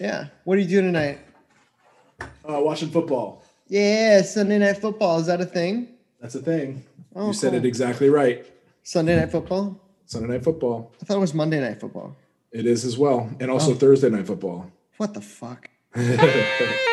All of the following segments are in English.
Yeah. What are you doing tonight? Uh, watching football. Yeah, Sunday night football. Is that a thing? That's a thing. Oh, you said it exactly right. Sunday night football? Sunday night football. I thought it was Monday night football. It is as well, and Oh. also Thursday night football. What the fuck?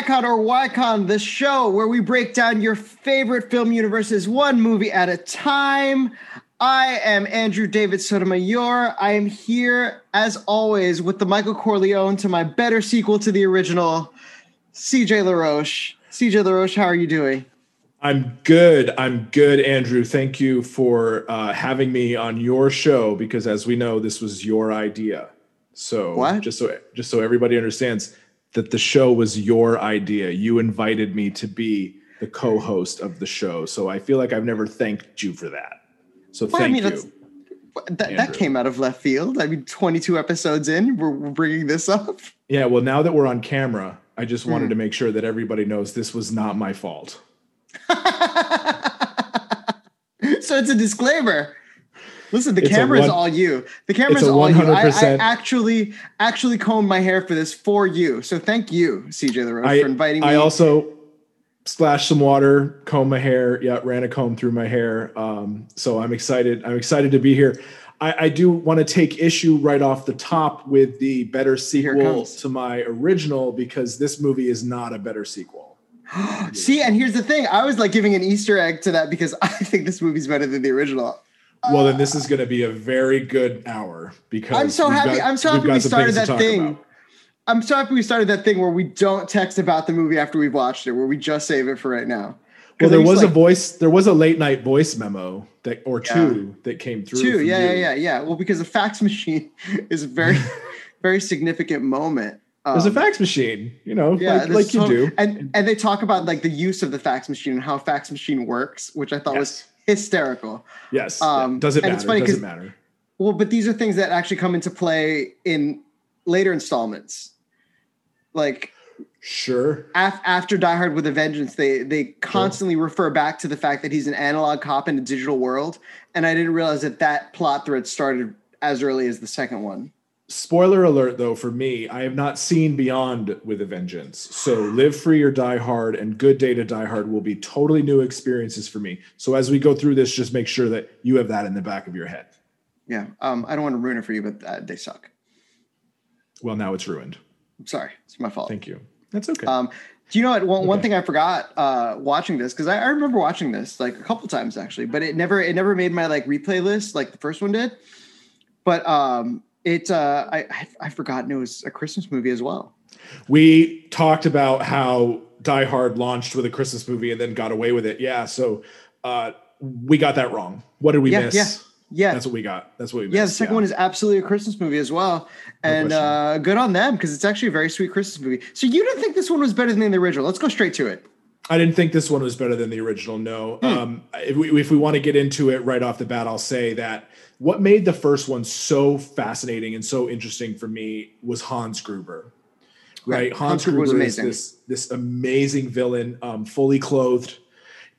Icon or Wycon, the show where we break down your favorite film universes one movie at a time. I am Andrew David Sotomayor. I am here, as always, with the Michael Corleone to my better sequel to the original, CJ LaRoche. CJ LaRoche, how are you doing? I'm good. I'm good, Andrew. Thank you for uh, having me on your show because, as we know, this was your idea. So, What? just so just so everybody understands that the show was your idea. You invited me to be the co-host of the show. So I feel like I've never thanked you for that. So Well, I thank mean, you. That, that came out of left field. I mean, 22 episodes in, we're, we're bringing this up. Yeah, well, now that we're on camera, I just wanted Hmm. to make sure that everybody knows this was not my fault. so it's a disclaimer. Listen, the camera is all you. The camera is all you. I, I actually actually combed my hair for this for you. So thank you, CJ LaRoche, I, for inviting me. I also splashed some water, combed my hair. Yeah, ran a comb through my hair. Um, so I'm excited. I'm excited to be here. I, I do want to take issue right off the top with the better sequel to my original because this movie is not a better sequel. See, and here's the thing. I was like giving an Easter egg to that because I think this movie's better than the original. Well, then this is going to be a very good hour because I'm so happy. got- I'm so happy we started that thing. about. I'm so happy we started that thing where we don't text about the movie after we've watched it, where we just save it for right now Well, there was to, a voice. There was a late night voice memo that, or two, that came through. Two, yeah, yeah, you. yeah, yeah. Well, because the fax machine is a very, very significant moment. There's a Um, fax machine, you know, yeah, like, like you tot- do. and and they talk about like the use of the fax machine and how fax machine works, which I thought was hysterical. Yes. Um, yeah. Doesn't and matter. it's funny 'cause- doesn't matter. Well, but these are things that actually come into play in later installments, like Sure. af- after Die Hard with a Vengeance, they they constantly refer back to the fact that he's an analog cop in a digital world, and I didn't realize that that plot thread started as early as the second one. Spoiler alert, though, for me, I have not seen Beyond with a Vengeance. So Live Free or Die Hard and Good Day to Die Hard will be totally new experiences for me. So as we go through this, just make sure that you have that in the back of your head. Yeah, um, I don't want to ruin it for you, but uh, they suck. Well, now it's ruined. I'm sorry, it's my fault. Thank you. That's okay. Um, do you know what? One, one thing I forgot uh, watching this because I, I remember watching this like a couple times actually, but it never it never made my like replay list like the first one did. But um, it uh, I I've forgotten it was a Christmas movie as well. we talked about how Die Hard launched with a Christmas movie and then got away with it. Yeah. So uh, we got that wrong. What did we Yeah, miss? yeah, Yeah, That's what we got. That's what we missed. yeah. The second one is absolutely a Christmas movie as well, and question. uh, good on them because it's actually a very sweet Christmas movie. So you didn't think this one was better than the original? Let's go straight to it. I didn't think this one was better than the original. No. Hmm. Um, if we, if we want to get into it right off the bat, I'll say that what made the first one so fascinating and so interesting for me was Hans Gruber. Right, Right. Hans, Hans Gruber is this this amazing villain, um, fully clothed,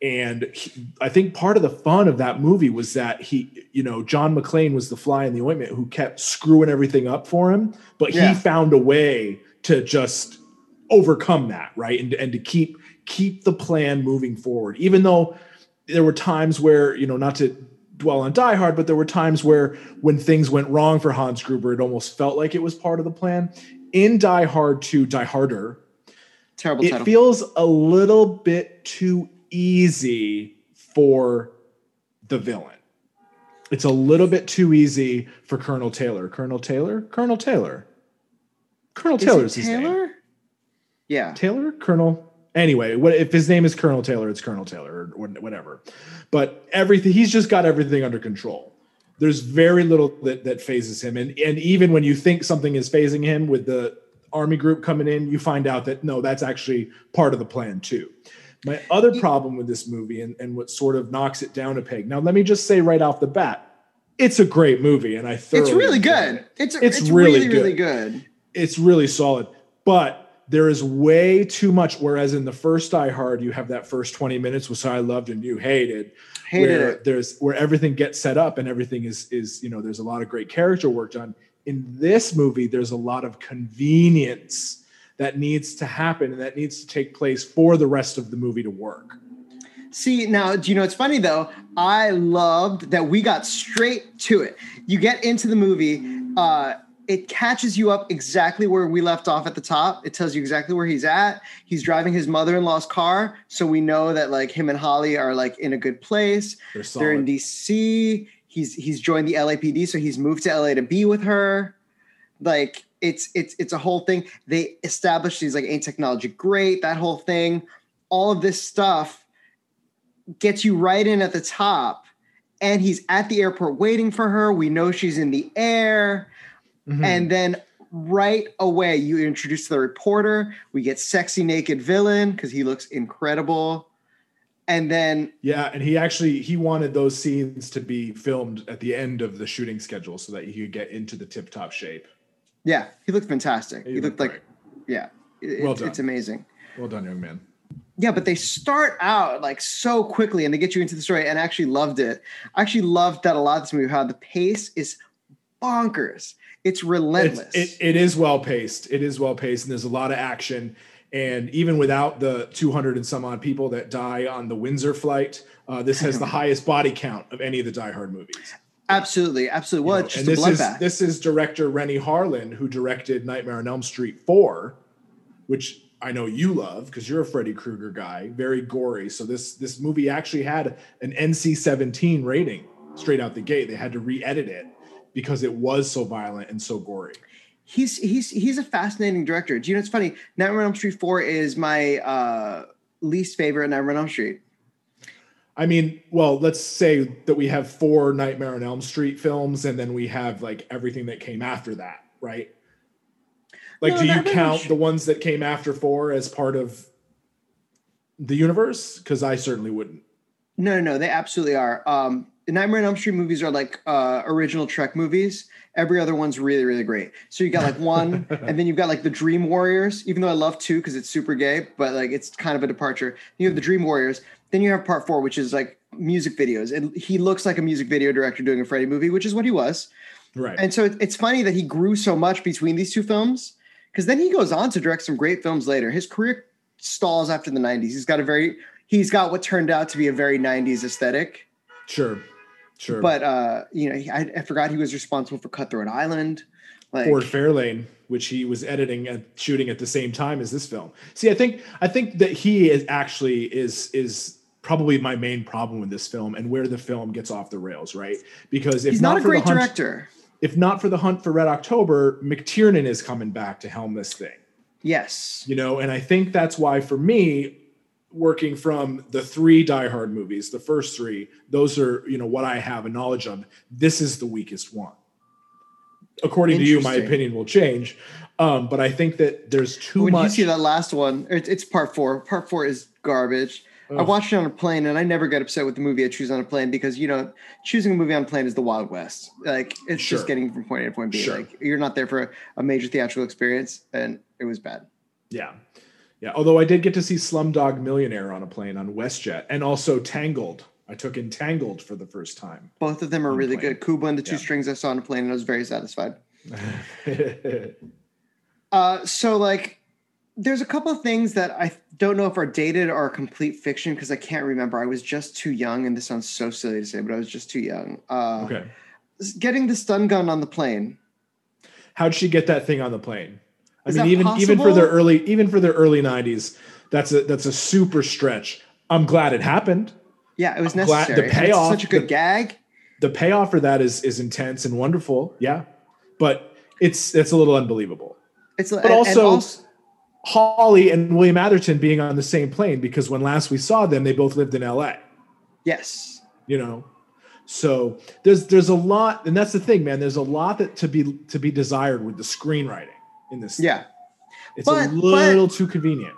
and he, I think part of the fun of that movie was that he, you know, John McClane was the fly in the ointment who kept screwing everything up for him, but Yeah. he found a way to just overcome that, right, and and to keep keep the plan moving forward, even though there were times where you know not to dwell on Die Hard, but there were times where when things went wrong for Hans Gruber, it almost felt like it was part of the plan. In Die Hard 2, Die Harder, Terrible it feels a little bit too easy for the villain. It's a little bit too easy for Colonel Taylor. Colonel Taylor? Colonel Taylor. Colonel Taylor's his name. Taylor? Yeah. Taylor, Colonel. Anyway, what if his name is Colonel Taylor? It's Colonel Taylor or, whatever. But everything he's just got everything under control. There's very little that that phases him, and and even when you think something is phasing him with the army group coming in, you find out that no, that's actually part of the plan too. My other problem with this movie and, and what sort of knocks it down a peg. Now, let me just say right off the bat, it's a great movie, and I thoroughly It's really good. it It's It's it's, really really good. really good. it's really solid. But there is way too much. Whereas in the first Die Hard, you have that first 20 minutes, which I loved and you hated. Hated where it. There's where everything gets set up and everything is is you know there's a lot of great character work done. In this movie, there's a lot of convenience that needs to happen and that needs to take place for the rest of the movie to work. See, now, do you know it's funny though? I loved that we got straight to it. You get into the movie, uh, it catches you up exactly where we left off at the top. It tells you exactly where he's at. He's driving his mother-in-law's car, so we know that like him and Holly are like in a good place. They're They're in. DC. He's he's joined the LAPD, so he's moved to LA to be with her. Like it's it's it's a whole thing. They established he's like ain't technology great, that whole thing. All of this stuff gets you right in at the top. And he's at the airport waiting for her. We know she's in the air. Mhm. And then right away, you introduce the reporter. We get sexy naked villain because he looks incredible. And then Yeah, and he actually he wanted those scenes to be filmed at the end of the shooting schedule so that he could get into the tip top shape. Yeah, he looked fantastic. He, looked like, yeah, it- Well it's, done. it's amazing. well done, young man. Yeah, but they start out like so quickly and they get you into the story and I actually loved it. I actually loved that a lot of this movie, how the pace is bonkers. It's relentless. It's, it, it is well paced. It is well paced, and there's a lot of action. And even without the 200 and some odd people that die on the Windsor flight, uh, this has the highest body count of any of the Die Hard movies. absolutely, absolutely. Well, You know, just a this is this is director Renny Harlin who directed Nightmare on Elm Street 4, which I know you love because you're a Freddy Krueger guy, very gory. So this this movie actually had an NC-17 rating straight out the gate. They had to re-edit it because it was so violent and so gory. he's he's he's a fascinating director. Do you know it's funny? Nightmare on Elm Street 4 is my uh least favorite Nightmare on Elm Street. I mean, well, let's say that we have four Nightmare on Elm Street films, and then we have like everything that came after that, right? Like, No, do you Nightmare on Elm count Street- the ones that came after four as part of the universe? Because I certainly wouldn't. No, no, no, they absolutely are. Um, the Nightmare on Elm Street movies are like uh, original Trek movies. Every other one's really, really great. So you got like one, and then you've got like the Dream Warriors. Even though I love two because it's super gay, but like it's kind of a departure. You have the Dream Warriors. Then you have Part Four, which is like music videos, and he looks like a music video director doing a Freddy movie, which is what he was. Right. And so it- it's funny that he grew so much between these two films because then he goes on to direct some great films later. His career stalls after the 90s. He's got a very he's got what turned out to be a very 90s aesthetic. sure. Sure. But uh, you know, I, I forgot he was responsible for Cutthroat Island. Like Ford Fairlane, which he was editing and shooting at the same time as this film. See, I think I think that he is actually is is probably my main problem with this film and where the film gets off the rails, right? Because if he's not, a great hunt, director. if not for the hunt for Red October, McTiernan is coming back to helm this thing. Yes. You know, and I think that's why for me, working from the three Die Hard movies, the first three, those are, you know, what I have a knowledge of. This is the weakest one. According to you, my opinion will change. Um, but I think that there's too when you see that last one, it's, it's part four. Part four is garbage. I watched it on a plane, and I never get upset with the movie I choose on a plane because you know choosing a movie on a plane is the Wild West. Like it's Sure. just getting from point A to point B. Sure. Like you're not there for a, a major theatrical experience, and it was bad. Yeah. Yeah. Although I did get to see Slumdog Millionaire on a plane on WestJet and also Tangled. I took Entangled for the first time. Both of them are really plane. good. Kubo and the two Yeah. strings I saw on a plane, and I was very satisfied. Uh, so like, there's a couple of things that I don't know if are dated or complete fiction because I can't remember. I was just too young, and this sounds so silly to say, but I was just too young. Uh, okay. Getting the stun gun on the plane. How'd she get that thing on the plane? I Is mean, even even for their early even for their early '90s, that's a that's a super stretch. I'm glad it happened. Yeah, it was I'm glad- the necessary. and it's payoff- such a good the- gag. The payoff for that is is intense and wonderful. Yeah, but it's it's a little unbelievable. It's But and- and also, Holly and William Atherton being on the same plane because when last we saw them, they both lived in L.A. yes, you know so there's there's a lot and that's the thing man there's a lot that to be to be desired with the screenwriting in this yeah, it's but- a little too convenient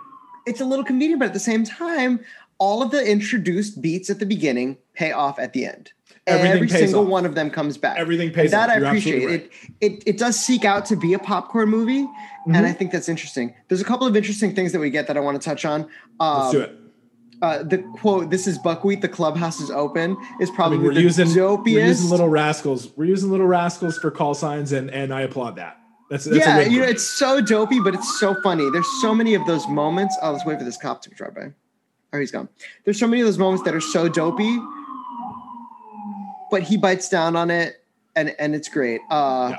it's a little convenient, but at the same time, all of the introduced beats at the beginning pay off at the end. Everything Every single off. one of them comes back. Everything And pays that off. I appreciate. absolutely It, it it does seek out to be a popcorn movie, and Mhm. I think that's interesting. There's a couple of interesting things that we get that I want to touch on. Um, Let's do it. Uh, the quote, "This is buckwheat. The clubhouse is open," is I probably mean, we're the using dopiest. we're using little rascals. We're using little rascals for call signs, and and I applaud that. That's, that's yeah, you know, it's so dopey, but it's so funny. There's so many of those moments. Oh, let's wait for this cop to drive by. Oh, he's gone. There's so many of those moments that are so dopey, but he bites down on it, and and it's great. Uh,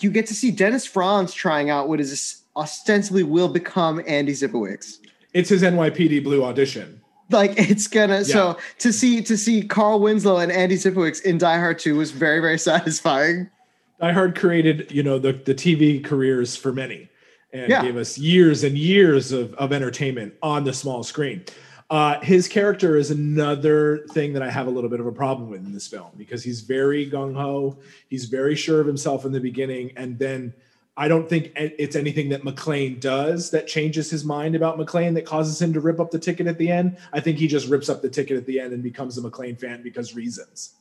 You get to see Dennis Franz trying out what is ostensibly will become Andy Sipowicz. it's his NYPD Blue audition. Like it's gonna so to see to see Carl Winslow and Andy Sipowicz in Die Hard 2 was very very satisfying. Die Hard created, you know, the the TV careers for many, and Yeah. gave us years and years of of entertainment on the small screen. Uh, his character is another thing that I have a little bit of a problem with in this film because he's very gung ho. He's very sure of himself in the beginning, and then I don't think it's anything that McClane does that changes his mind about McClane that causes him to rip up the ticket at the end. I think he just rips up the ticket at the end and becomes a McClane fan because reasons.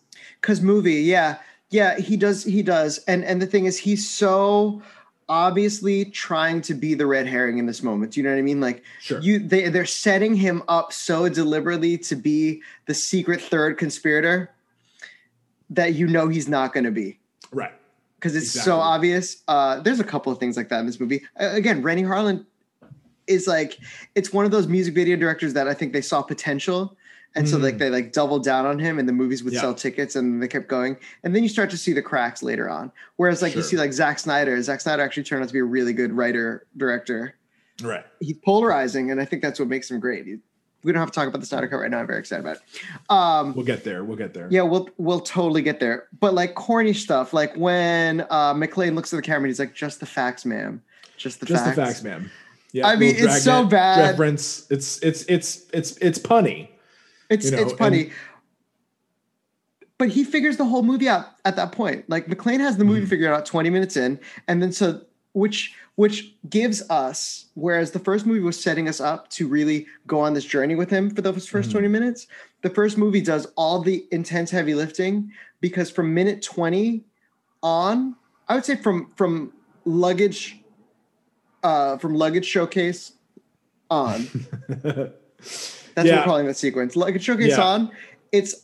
Cause movie, yeah. Yeah, he does he does. And and the thing is he's so obviously trying to be the red herring in this moment. Do you know what I mean? Like Sure. you they they're setting him up so deliberately to be the secret third conspirator that you know he's not gonna be. right. because it's Exactly. so obvious. Uh, there's a couple of things like that in this movie. Uh, again, Renny Harlin is like it's one of those music video directors that I think they saw potential, and so Mm. like they like doubled down on him, and the movies would Yeah. sell tickets, and they kept going. And then you start to see the cracks later on. Whereas like you see like Zack Snyder, Zack Snyder actually turned out to be a really good writer director. Right. He's polarizing, and I think that's what makes him great. He- we don't have to talk about the Snyder Cut right now. I'm very excited about. It. Um, We'll get there. We'll get there. yeah, we'll we'll totally get there. But like corny stuff, like when uh McClane looks at the camera and he's like, just the facts, ma'am. Just the Just facts. the facts, man. Yeah, I mean, it's so bad. Reference. It's it's it's it's it's punny. It's You know, it's funny. But he figures the whole movie out at that point. Like McClane has the movie Mhm. figured out 20 minutes in, and then so which which gives us, whereas the first movie was setting us up to really go on this journey with him for those 1st Mhm. 20 minutes. The first movie does all the intense heavy lifting because from minute 20 on, I would say from from luggage uh from luggage showcase on. That's what Yeah. we're calling that sequence. Luggage showcase Yeah. on. It's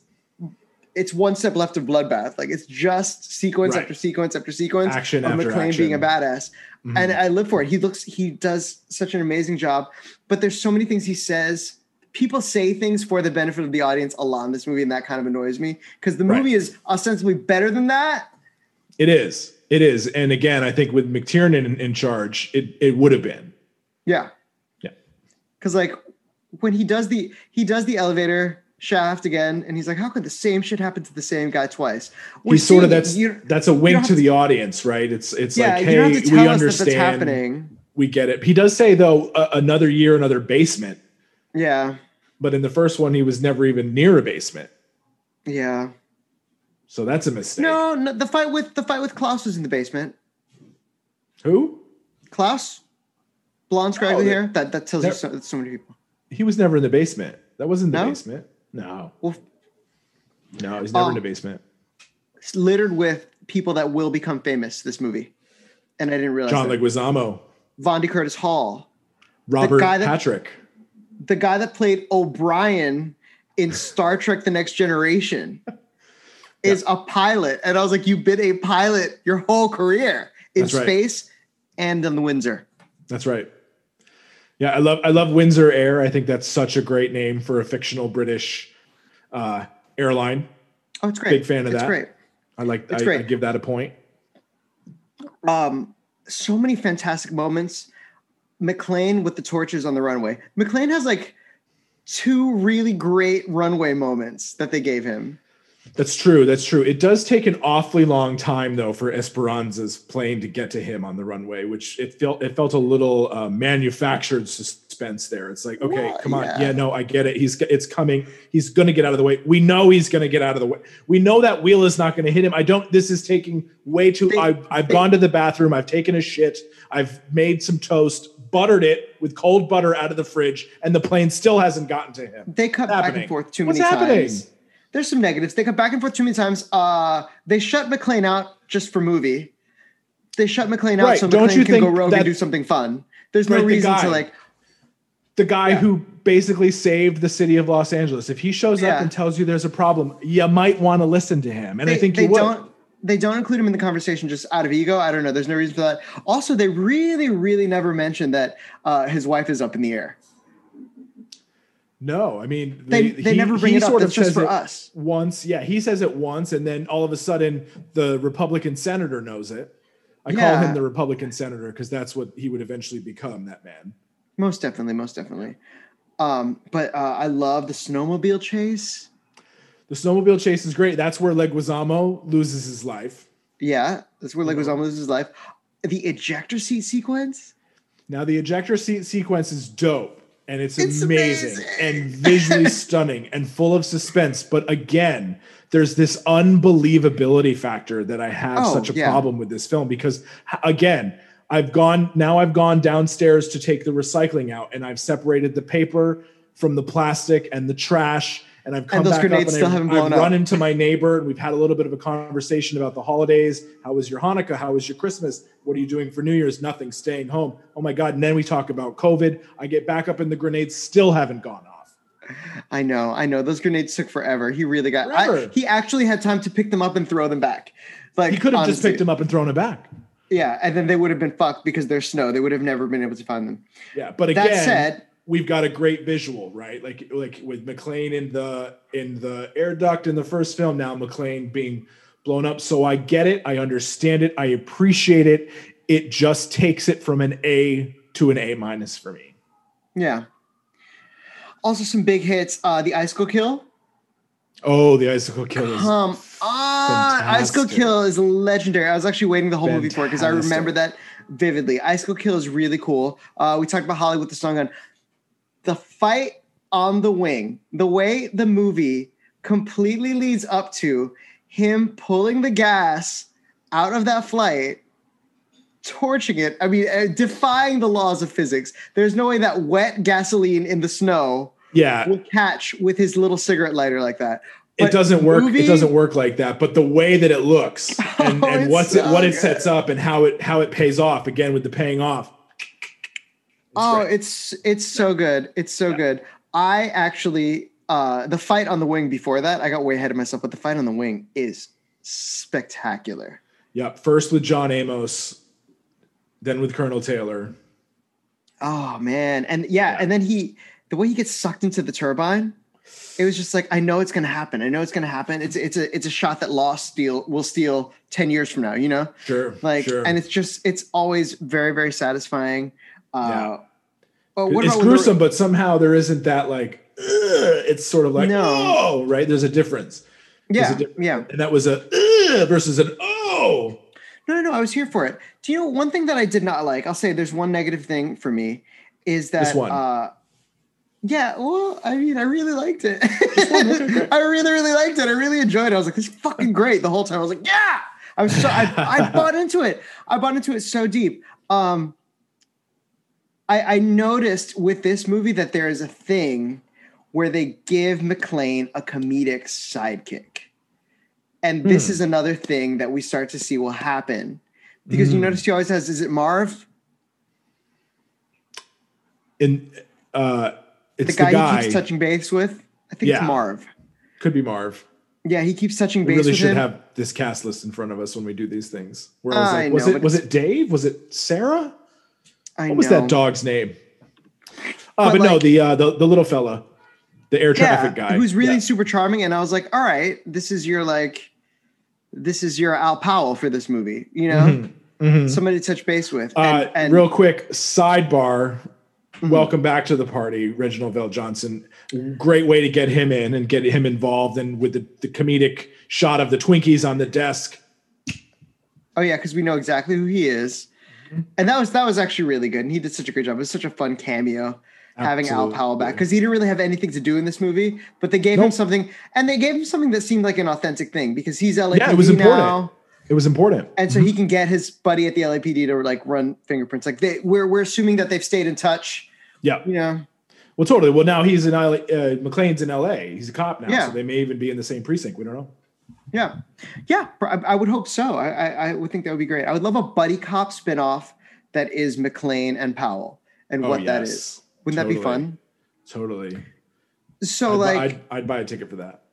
it's one step left of bloodbath. Like it's just sequence Right. after sequence after sequence Action of after McClane being a badass. Mhm. And I live for it. He looks he does such an amazing job. But there's so many things he says. People say things for the benefit of the audience a lot in this movie, and that kind of annoys me because the Right. movie is ostensibly better than that. it is. It is. And again, I think with McTiernan in, in charge, it it would have been. Yeah. Yeah. Cause like when he does the he does the elevator shaft again, and he's like, How could the same shit happen to the same guy twice? He's sort of that's you- that's a wink to to- the audience, right? It's it's yeah, like, hey, we understand. happening. We get it. He does say though, uh, another year, another basement. Yeah. But in the first one, he was never even near a basement. Yeah. So that's a mistake. No, no, the fight with the fight with Klaus was in the basement. Who? Klaus, blonde scraggly Oh, hair. That that tells you so, so many people. He was never in the basement. That wasn't the No? basement. No. Well, No, he's never Oh. in the um, basement. it's littered with people that will become famous. This movie, and I didn't realize John that. Leguizamo, Vondie Curtis Hall, Robert guy that- Patrick. the guy that played O'Brien in Star Trek: The Next Generation, is a pilot, and I was like, "You've been a pilot your whole career in That's right. space and on the Windsor." That's right. Yeah, I love I love Windsor Air. I think that's such a great name for a fictional British uh, airline. Oh, it's great. Big fan of it's that. great. I like. I, It's great. I give that a point. um so many fantastic moments mcclane with the torches on the runway mcclane has like two really great runway moments that they gave him That's true. That's true. It does take an awfully long time though for Esperanza's plane to get to him on the runway, which it felt it felt a little uh, manufactured suspense there. It's like, okay, Well, come on, yeah. yeah. no, I get it. He's it's coming. He's going to get out of the way. We know he's going to get out of the way. We know that wheel is not going to hit him. I don't. This is taking way too. They- I've I've they- gone to the bathroom. I've taken a shit. I've made some toast, buttered it with cold butter out of the fridge, and the plane still hasn't gotten to him. they cut back and forth too What's many happening? times there's some negatives. They come back and forth too many times. Uh, they shut McClane out just for movie. They shut McClane out Right, so don't McClane can go rogue and do something fun. There's no Right, reason guy. to like. the guy Yeah. who basically saved the city of Los Angeles. If he shows Yeah. up and tells you there's a problem, you might want to listen to him. And I think they you would. don't. They don't include him in the conversation just out of ego. I don't know. There's no reason for that. Also, they really, really never mentioned that uh, his wife is up in the air. No, I mean They, they never bring it up. That's just for us. Once, yeah, he says it once, and then all of a sudden, the Republican senator knows it. I call him the Republican senator because that's what he would eventually become. That man. Most definitely, most definitely. Um, but uh, I love the snowmobile chase. The snowmobile chase is great. That's where Leguizamo loses his life. Yeah, that's where Leguizamo loses his life. The ejector seat sequence. Now the ejector seat sequence is dope and it's, It's amazing, amazing. and visually stunning and full of suspense. But again, there's this unbelievability factor that I have Oh, such a yeah. problem with this film because again, I've gone now I've gone downstairs to take the recycling out and I've separated the paper from the plastic and the trash. And I've come those back grenades up and still I've, haven't I've up. run into my neighbor and we've had a little bit of a conversation about the holidays. How was your Hanukkah? How was your Christmas? What are you doing for New Year's? Nothing, staying home. Oh my God. And then we talk about COVID. I get back up and the grenades still haven't gone off. I know, I know. Those grenades took forever. He really got. I, he actually had time to pick them up and throw them back. Like He could have just picked them up and thrown them back. Yeah, and then they would have been fucked because there's snow. They would have never been able to find them. Yeah. But That again, said- we've got a great visual, right? Like like with McClane in the in the air duct in the first film, now McClane being blown up. So I get it, I understand it, I appreciate it. It just takes it from an A to an A minus for me. Yeah. Also, some big hits. Uh, the Icicle Kill. Oh, the icicle kill is Come on, Icicle. Kill is legendary. I was actually waiting the whole movie for it because I remember that vividly. Icicle Kill is really cool. Uh, we talked about Hollywood the Stun Gun. The fight on the wing, the way the movie completely leads up to him pulling the gas out of that flight, torching it. I mean, uh, defying the laws of physics. There's no way that wet gasoline in the snow yeah. will catch with his little cigarette lighter like that. it doesn't work. movie- It doesn't work like that. But the way that it looks and, Oh, and what's it, so what it sets up and how it how it pays off again with the paying off. Oh, great. it's it's so good. It's so Yeah. good. I actually uh the fight on the wing before that, I got way ahead of myself, but the fight on the wing is spectacular. Yep. First with John Amos, then with Colonel Taylor. Oh man. And yeah, Yeah. and then he the way he gets sucked into the turbine, it was just like I know it's gonna happen. I know it's gonna happen. It's it's a it's a shot that Lost steal will steal 10 years from now, you know? Sure. Like sure. and it's just it's always very, very satisfying. Uh Yeah. it's about with the- gruesome, but somehow there isn't that like. "Ugh," it's sort of like No. oh, right. There's a difference, yeah, a difference. yeah. and that was a "Ugh," versus an oh. No, no, no. I was here for it. Do you know one thing that I did not like? I'll say there's one negative thing for me is that This one. uh yeah, well, I mean, I really liked it. one, okay, great. I really, really liked it. I really enjoyed it. I was like, this is fucking great the whole time. I was like, yeah. I was so I, I bought into it. I bought into it so deep. Um I, I noticed with this movie that there is a thing where they give McClane a comedic sidekick. And this Hmm. is another thing that we start to see will happen. Because you Hmm. notice he always has, is it Marv? And uh, The it's guy, the guy. he keeps touching base with? I think Yeah. it's Marv. Could be Marv. Yeah, he keeps touching We base really with should him. have this cast list in front of us when we do these things. Where I was I like, was know, it was it Dave? Was it Sarah? I What was that dog's name? Uh, But but, no, the uh, the the little fella, the air traffic guy, Who's really Yeah. super charming. And I was like, all right, this is your like this is your Al Powell for this movie, you know? Mhm, mhm. Somebody to touch base with. Uh, And, and real quick sidebar. Mhm. Welcome back to the party, Reginald VelJohnson. Great way to get him in and get him involved, and with the, the comedic shot of the Twinkies on the desk. oh yeah, because we know exactly who he is. Mm-hmm. And that was that was actually really good. And he did such a great job. It was such a fun cameo having Al Powell back because he didn't really have anything to do in this movie, but they gave him something, and they gave him something that seemed like an authentic thing because he's LAPD Yeah, it was important. now, It was important. and so he can get his buddy at the LAPD to like run fingerprints. Like they, we're we're assuming that they've stayed in touch. Yeah. You know, Well, totally. Well, now he's in LA, uh, McClane's in LA. He's a cop now, Yeah. so they may even be in the same precinct. We don't know. Yeah, yeah. I, I would hope so. I, I, I would think that would be great. I would love a buddy cop spinoff that is McClane and Powell, and what that is. Oh. Wouldn't that be fun? Totally. So, I'd, like, buy, I'd, I'd buy a ticket for that.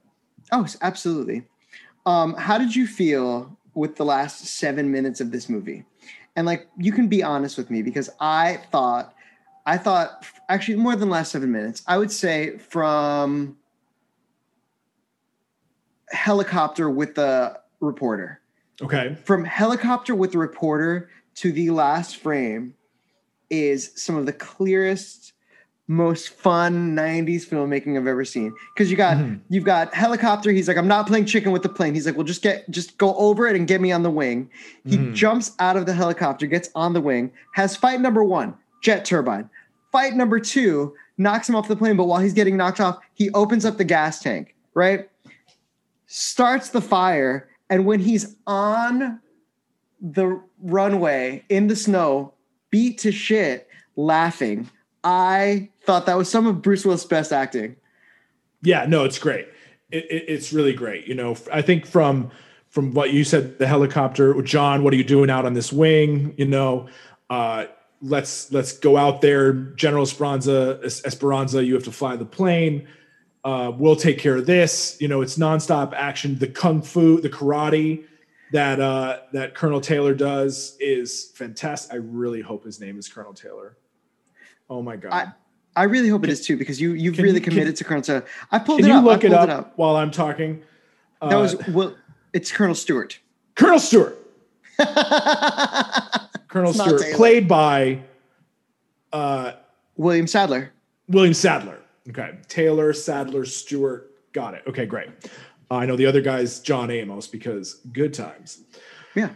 oh, absolutely. Um, how did you feel with the last seven minutes of this movie? And like, you can be honest with me because I thought, I thought actually more than the last seven minutes. I would say from helicopter with the reporter. Okay. from helicopter with the reporter to the last frame is some of the clearest most fun 90s filmmaking i've ever seen because you got Mhm. you've got helicopter he's like i'm not playing chicken with the plane he's like well just get just go over it and get me on the wing he Mhm. jumps out of the helicopter gets on the wing has fight number one jet turbine fight number two knocks him off the plane but while he's getting knocked off he opens up the gas tank right starts the fire and when he's on the runway in the snow beat to shit laughing i thought that was some of bruce willis best acting Yeah, no, it's great. It, it, it's really great. You know, I think from from what you said, the helicopter, John, what are you doing out on this wing? You know, uh, let's let's go out there, General Esperanza. Esperanza, you have to fly the plane. Uh, we'll take care of this. You know, it's nonstop action. The kung fu, the karate that uh, that Colonel Taylor does is fantastic. I really hope his name is Colonel Taylor. Oh my god! I- i really hope it is too because you you've really you- can- committed to colonel Taylor. i pulled Can it you up look I it up, while I'm talking? that Uh, was well it's colonel stewart Colonel Stewart. Colonel It's Stewart, played by uh, william sadler William Sadler. Okay, Taylor Sadler Stewart. Got it. Okay, great. Uh, I know the other guy's John Amos because good times. yeah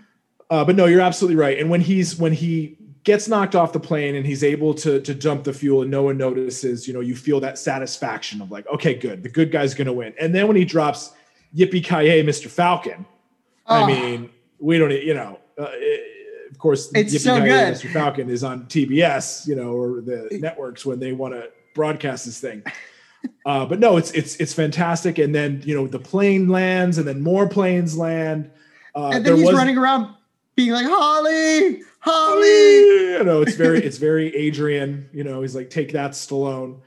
Uh, but no, you're absolutely right. And when he's when he gets knocked off the plane and he's able to to dump the fuel and no one notices, you know, you feel that satisfaction of like, okay, good, the good guy's gonna win. And then when he drops Yippee Ki Mr. Falcon, I Oh. mean, we don't, you know, uh, it- of course, It's Yippee so good. Mr. Falcon is on TBS, you know, or the networks when they want to broadcast this thing. Uh, but no, it's it's it's fantastic. And then you know the plane lands, and then more planes land. Uh, and then he's was- running around being like holly holly you know, it's very it's very Adrian. You know, he's like, take that, Stallone.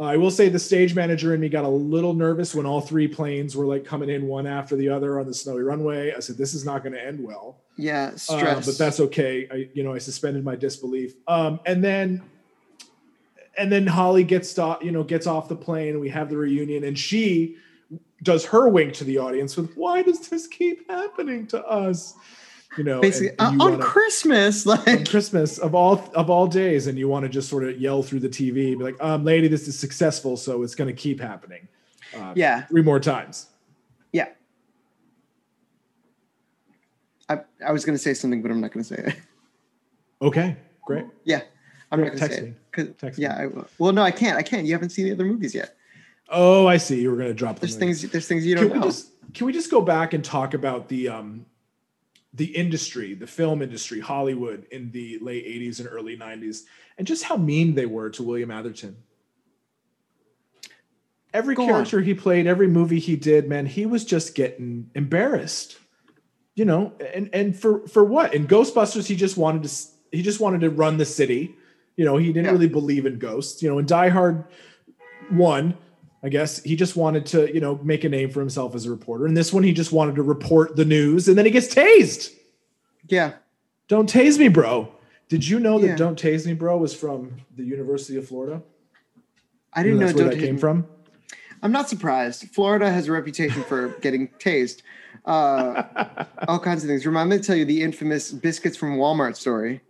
Uh, I will say the stage manager and me got a little nervous when all three planes were like coming in one after the other on the snowy runway. I said, this is not going to end well. yeah Uh, stress but that's okay. I, you know, I suspended my disbelief. Um, and then, and then Holly gets stop, you know, gets off the plane. We have the reunion, and she does her wink to the audience with, "Why does this keep happening to us?" You know, basically uh, you on wanna- christmas on like Christmas of all of all days, and you want to just sort of yell through the TV, be like, "Um, lady, this is successful, so it's going to keep happening." Uh, yeah three more times. yeah I, I was going to say something, but I'm not going to say it. Okay, great. Yeah, I'm not going to say me. it. 'Cause- Text yeah, I. Well, no, I can't. I can't. You haven't seen the other movies yet. Oh, I see. You were going to drop. the There's things. There's things you don't we know. just can we just go back and talk about the um the industry the film industry hollywood in the late 80s and early 90s and just how mean they were to william atherton every Go character he played every movie he did man he was just getting embarrassed you know and and for for what in ghostbusters he just wanted to he just wanted to run the city you know he didn't Yeah. really believe in ghosts you know in die hard one I guess he just wanted to, you know, make a name for himself as a reporter. And this one, he just wanted to report the news, and then he gets tased. yeah. Don't tase me, bro. Did you know that Yeah. "Don't Tase Me, Bro" was from the University of Florida? I didn't know. that's where Don't that came Me. from. I'm not surprised. Florida has a reputation for getting tased. Uh, all kinds of things. Remind me to tell you the infamous biscuits from Walmart story.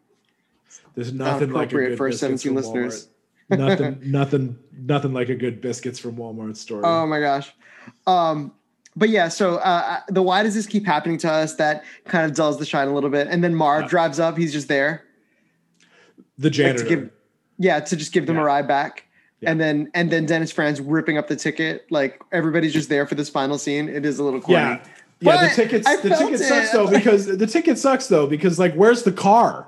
There's nothing like a appropriate good for biscuits 17 from listeners. Walmart. nothing, nothing, nothing like a good biscuits from Walmart story. Oh my gosh. Um, but yeah, so uh, the why does this keep happening to us? That kind of dulls the shine a little bit. And then Marv Yeah. drives up. He's just there. the Like, to give, yeah, to just give them Yeah. a ride back. Yeah. And then and then Dennis Franz ripping up the ticket. Like everybody's just there for this final scene. It is a little corny. yeah, yeah. But the tickets, I the ticket sucks though because the ticket sucks though because like, where's the car?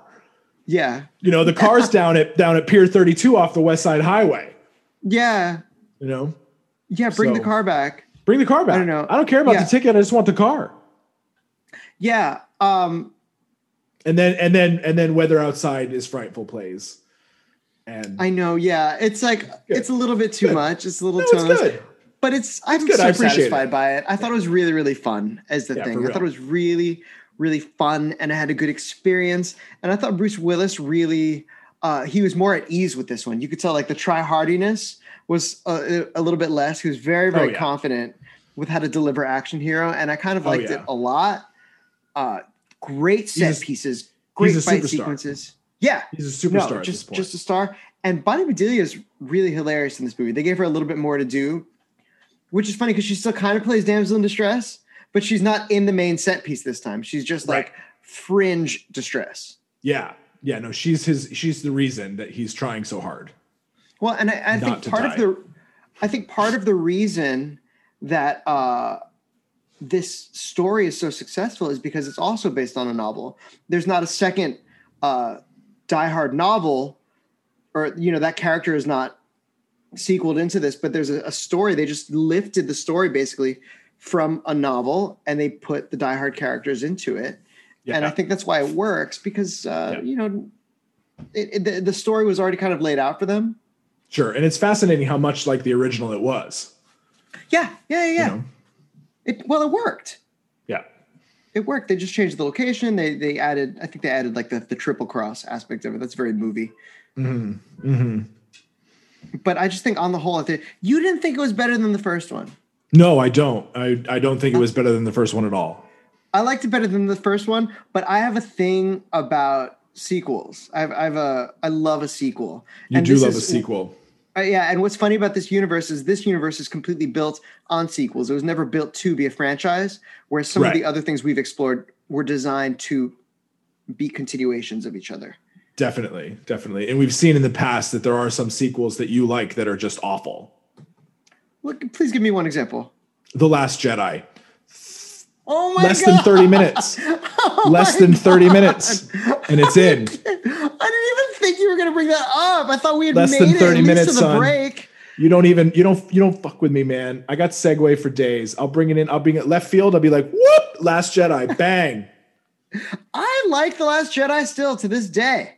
Yeah. You know, the car's down at down at Pier 32 off the West Side Highway. Yeah. You know, Yeah, bring the car back. bring the car back. I don't know. I don't care about Yeah. the ticket. I just want the car. Yeah. Um And then and then and then weather outside is frightful plays. And I know, yeah. It's like Good. it's a little bit too Good. much. It's a little no, too much. good. But it's I'm good. so satisfied it. by it. I thought it was really, really fun as the Yeah, thing. I thought it was really, really fun and I had a good experience. And I thought Bruce Willis really uh he was more at ease with this one. You could tell like the try hardiness was a, a little bit less. He was very, very Oh, yeah. confident with how to deliver action hero, and I kind of Oh, liked yeah. it a lot. Uh great set He's pieces, great fight superstar. sequences. Yeah, He's a superstar no, just just a star. And Bonnie Bedelia is really hilarious in this movie. They gave her a little bit more to do, which is funny because she still kind of plays damsel in distress, but she's not in the main set piece this time. She's just like Right. fringe distress. yeah. Yeah. No, she's his she's the reason that he's trying so hard. Well, and I, I think part die. of the, I think part of the reason that uh, this story is so successful is because it's also based on a novel. There's not a second uh, Die Hard novel, or you know that character is not sequeled into this, but there's a, a story. They just lifted the story basically from a novel and they put the Die Hard characters into it. Yeah. And I think that's why it works because uh, Yeah. you know it, it, the, the story was already kind of laid out for them. Sure. And it's fascinating how much like the original it was. Yeah, yeah, yeah. You know? It well, it worked. Yeah. It worked. They just changed the location. They they added. I think they added like the the triple cross aspect of it. That's very movie. hmm hmm But I just think on the whole, you didn't think it was better than the first one. No, I don't. I, I don't think it was better than the first one at all. I liked it better than the first one, but I have a thing about sequels. I have, I have a I love a sequel. You And do love a sequel. Uh, yeah, and what's funny about this universe is this universe is completely built on sequels. It was never built to be a franchise, whereas some of the other things we've explored were designed to be continuations of each other. Definitely, definitely. And we've seen in the past that there are some sequels that you like that are just awful. Look, please give me one example. The Last Jedi. Oh my god. Less god! than 30 minutes. Oh Less than 30 God. minutes. And it's in. I didn't even think you were going to bring that up. I thought we had Less made than it 30 at least minutes, to the son. break. You don't even you don't you don't fuck with me, man. I got segue for days. I'll bring it in. I'll bring it left field. I'll be like, whoop, Last Jedi, bang. I like the Last Jedi still to this day.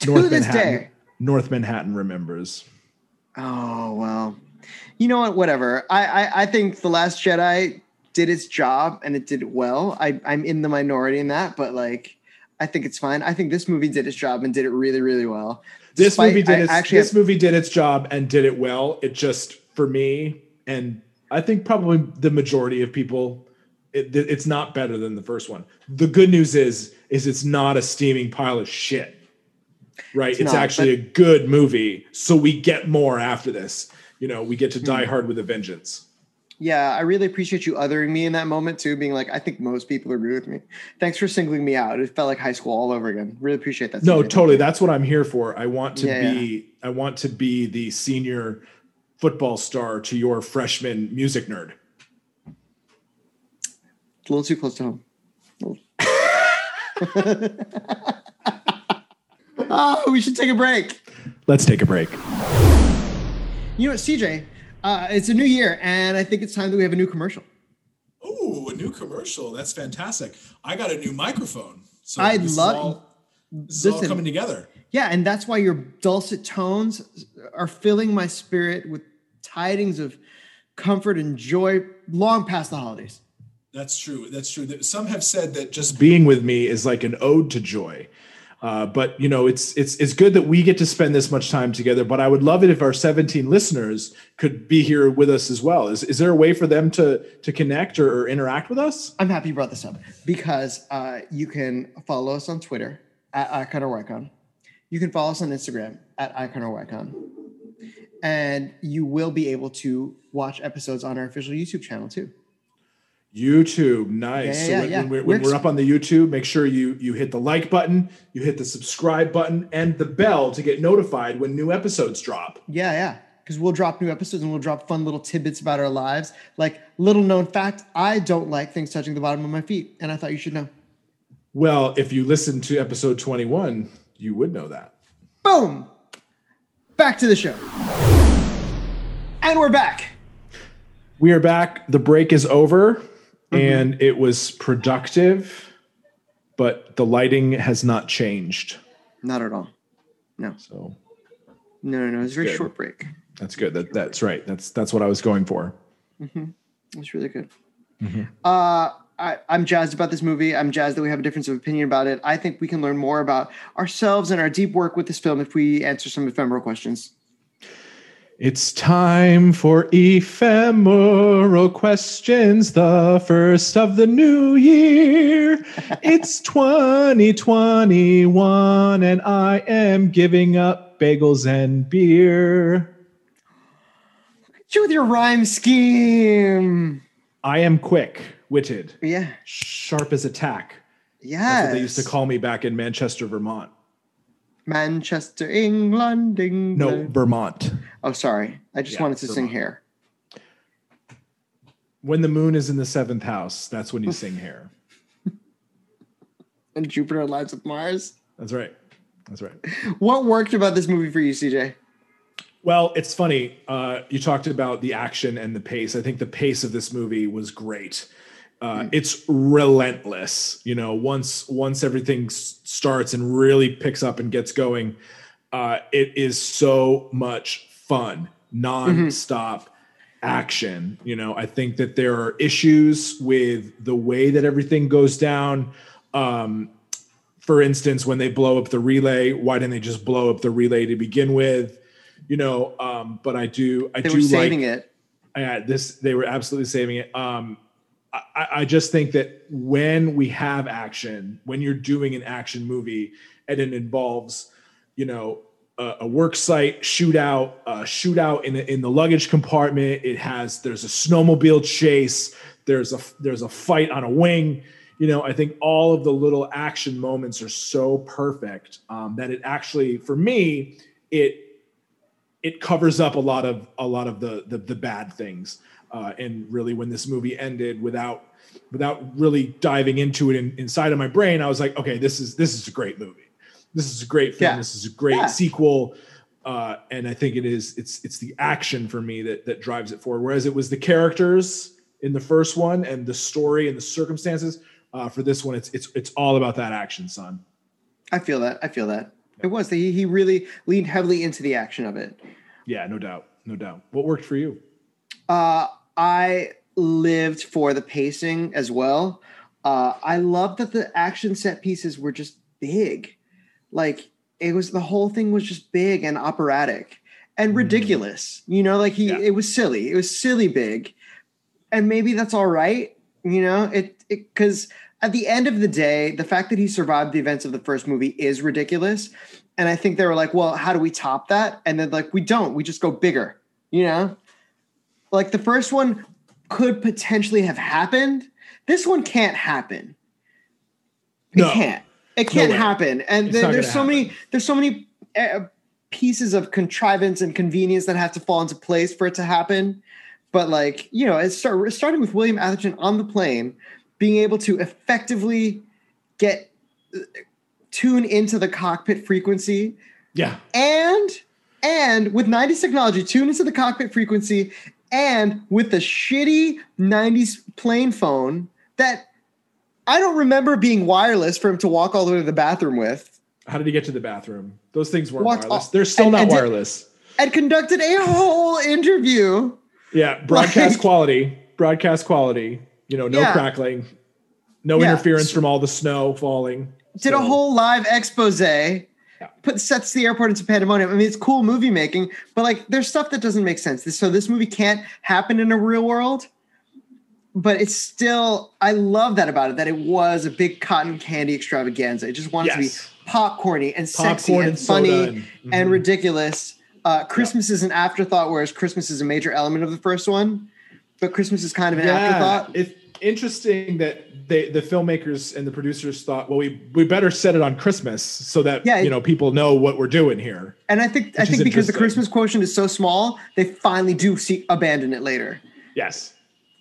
To North this Manhattan. day. North Manhattan remembers. Oh well, you know what? Whatever. I, I I think the Last Jedi did its job and it did it well. I I'm in the minority in that, but like I think it's fine. I think this movie did its job and did it really really well. This Despite- movie did its, actually this have- movie did its job and did it well. It just for me and I think probably the majority of people it, it's not better than the first one. The good news is is it's not a steaming pile of shit. Right? It's, It's not, actually a good movie. So we get more after this. You know, we get to die hmm. hard with a vengeance. Yeah, I really appreciate you othering me in that moment too, being like, I think most people agree with me. Thanks for singling me out. It felt like high school all over again. Really appreciate that. No, totally. That's what I'm here for. I want to Yeah, be I want to be the senior football star to your freshman music nerd. It's a little too close to home. oh, we should take a break. Let's take a break. You know what, CJ? Uh, it's a new year, and I think it's time that we have a new commercial. Oh, a new commercial. That's fantastic. I got a new microphone. So I love- all, this is all coming together. Yeah, and that's why your dulcet tones are filling my spirit with tidings of comfort and joy long past the holidays. That's true. That's true. Some have said that just being with me is like an ode to joy. Uh, but you know, it's it's it's good that we get to spend this much time together. But I would love it if our 17 listeners could be here with us as well. Is is there a way for them to to connect or, or interact with us? I'm happy you brought this up because uh, you can follow us on Twitter at Icon or Wycon. You can follow us on Instagram at Icon or Wycon. And you will be able to watch episodes on our official YouTube channel too. YouTube, nice. Yeah, so when, yeah. when we're, We're we're up on the YouTube, make sure you you hit the like button, you hit the subscribe button, and the bell to get notified when new episodes drop. Yeah, yeah. Because we'll drop new episodes and we'll drop fun little tidbits about our lives. Like, little known fact, I don't like things touching the bottom of my feet. And I thought you should know. Well, if you listen to episode 21, you would know that. Boom! Back to the show. And we're back. We are back. The break is over, Mm-hmm. and it was productive, but the lighting has not changed. Not at all. No. So No, no, no. It's a very Good. short break. that's good. That that's right. That's that's what I was going for. It's really good. Mhm. Uh, I, I'm jazzed about this movie. I'm jazzed that we have a difference of opinion about it. I think we can learn more about ourselves and our deep work with this film if we answer some ephemeral questions. It's time for ephemeral questions, the first of the new year. It's 2021, and I am giving up bagels and beer. You with your rhyme scheme. I am quick witted, Yeah. sharp as a tack. Yes. That's what they used to call me back in Manchester, Vermont. Manchester, England, England. No, Vermont. Oh, sorry. I just Yeah, wanted to sing Vermont. here. When the moon is in the seventh house, that's when you sing hair. And Jupiter aligns with Mars. That's right. That's right. What worked about this movie for you, CJ? Well, it's funny. Uh, you talked about the action and the pace. I think the pace of this movie was great. Uh, It's relentless. You know, once once everything s- starts and really picks up and gets going, uh, it is so much fun, nonstop action. You know, I think that there are issues with the way that everything goes down. Um, for instance, when they blow up the relay, why didn't they just blow up the relay to begin with? You know, um, but I do, I They do were saving like it. yeah, this they were absolutely saving it. Um, I- I just think that when we have action, when you're doing an action movie and it involves, you know, a, work site shootout, a shootout in the, in the luggage compartment. It has there's a snowmobile chase. There's a there's a fight on a wing. You know, I think all of the little action moments are so perfect um, that it actually, for me, it it covers up a lot of a lot of the the, the bad things. Uh, and really, when this movie ended, without without really diving into it in, inside of my brain, I was like, okay, this is this is a great movie. This is a great film. Yeah. This is a great Yeah. sequel. Uh, and I think it is it's it's the action for me that that drives it forward. Whereas it was the characters in the first one and the story and the circumstances. Uh, for this one, it's it's it's all about that action, son. I feel that. I feel that. It was. He, he really leaned heavily into the action of it. Yeah, no doubt, no doubt. What worked for you? Uh, I lived for the pacing as well. Uh, I love that the action set pieces were just big. Like it was the whole thing was just big and operatic and mm. ridiculous. You know, like he Yeah. it was silly. It was silly big. And maybe that's all right. You know, it it because at the end of the day, the fact that he survived the events of the first movie is ridiculous. And I think they were like, well, how do we top that? And then like we don't, we just go bigger, you know? Like the first one could potentially have happened. This one can't happen. It No. can't. It can't happen. And not there's so many there's so many uh, pieces of contrivance and convenience that have to fall into place for it to happen. But like, you know, it's start, starting with William Atherton on the plane, being able to effectively get uh, tune into the cockpit frequency Yeah, and and with 90s technology tune into the cockpit frequency and with the shitty 90s plane phone that I don't remember being wireless for him to walk all the way to the bathroom with How did he get to the bathroom? Those things weren't Walked wireless. off- They're still and- not and did- wireless. and conducted a whole interview. yeah, broadcast like- quality. Broadcast quality. You know, no Yeah. crackling, no Yeah. interference from all the snow falling. Did a whole live expose. Put sets the airport into pandemonium. I mean, it's cool movie making, but like, there's stuff that doesn't make sense. So this movie can't happen in a real world. But it's still, I love that about it. That it was a big cotton candy extravaganza. It just wanted Yes. to be popcorny and sexy popcorn and, and, funny and, and ridiculous. Uh, Christmas is an afterthought, whereas Christmas is a major element of the first one. But Christmas is kind of an afterthought. It's interesting that they, the filmmakers and the producers thought, well, we we better set it on Christmas so that Yeah, it- you know people know what we're doing here. And I think I think because the. Christmas quotient is so small, they finally do see abandon it later. Yes,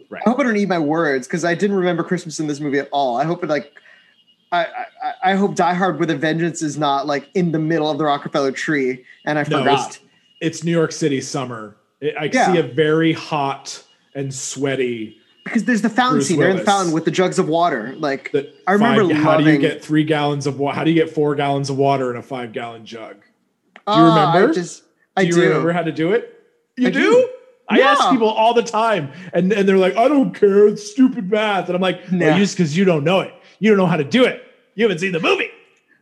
right. I hope I don't eat my words because I didn't remember Christmas in this movie at all. I hope it like I, I I hope Die Hard with a Vengeance is not like in the middle of the Rockefeller tree and I No, forgot. It's New York City summer I Yeah. see a very hot and sweaty. because there's the fountain Bruce scene. They're in the fountain with the jugs of water. Like That I remember five- how do you get three gallons of water? How do you get four gallons of water in a five gallon jug? Do you ah, remember? I just I do you do. remember how to do it? You do? do. I ask people all the time, and, and they're like, I don't care. It's stupid math. And I'm like, no, Nah. just because you don't know it. You don't know how to do it. You haven't seen the movie.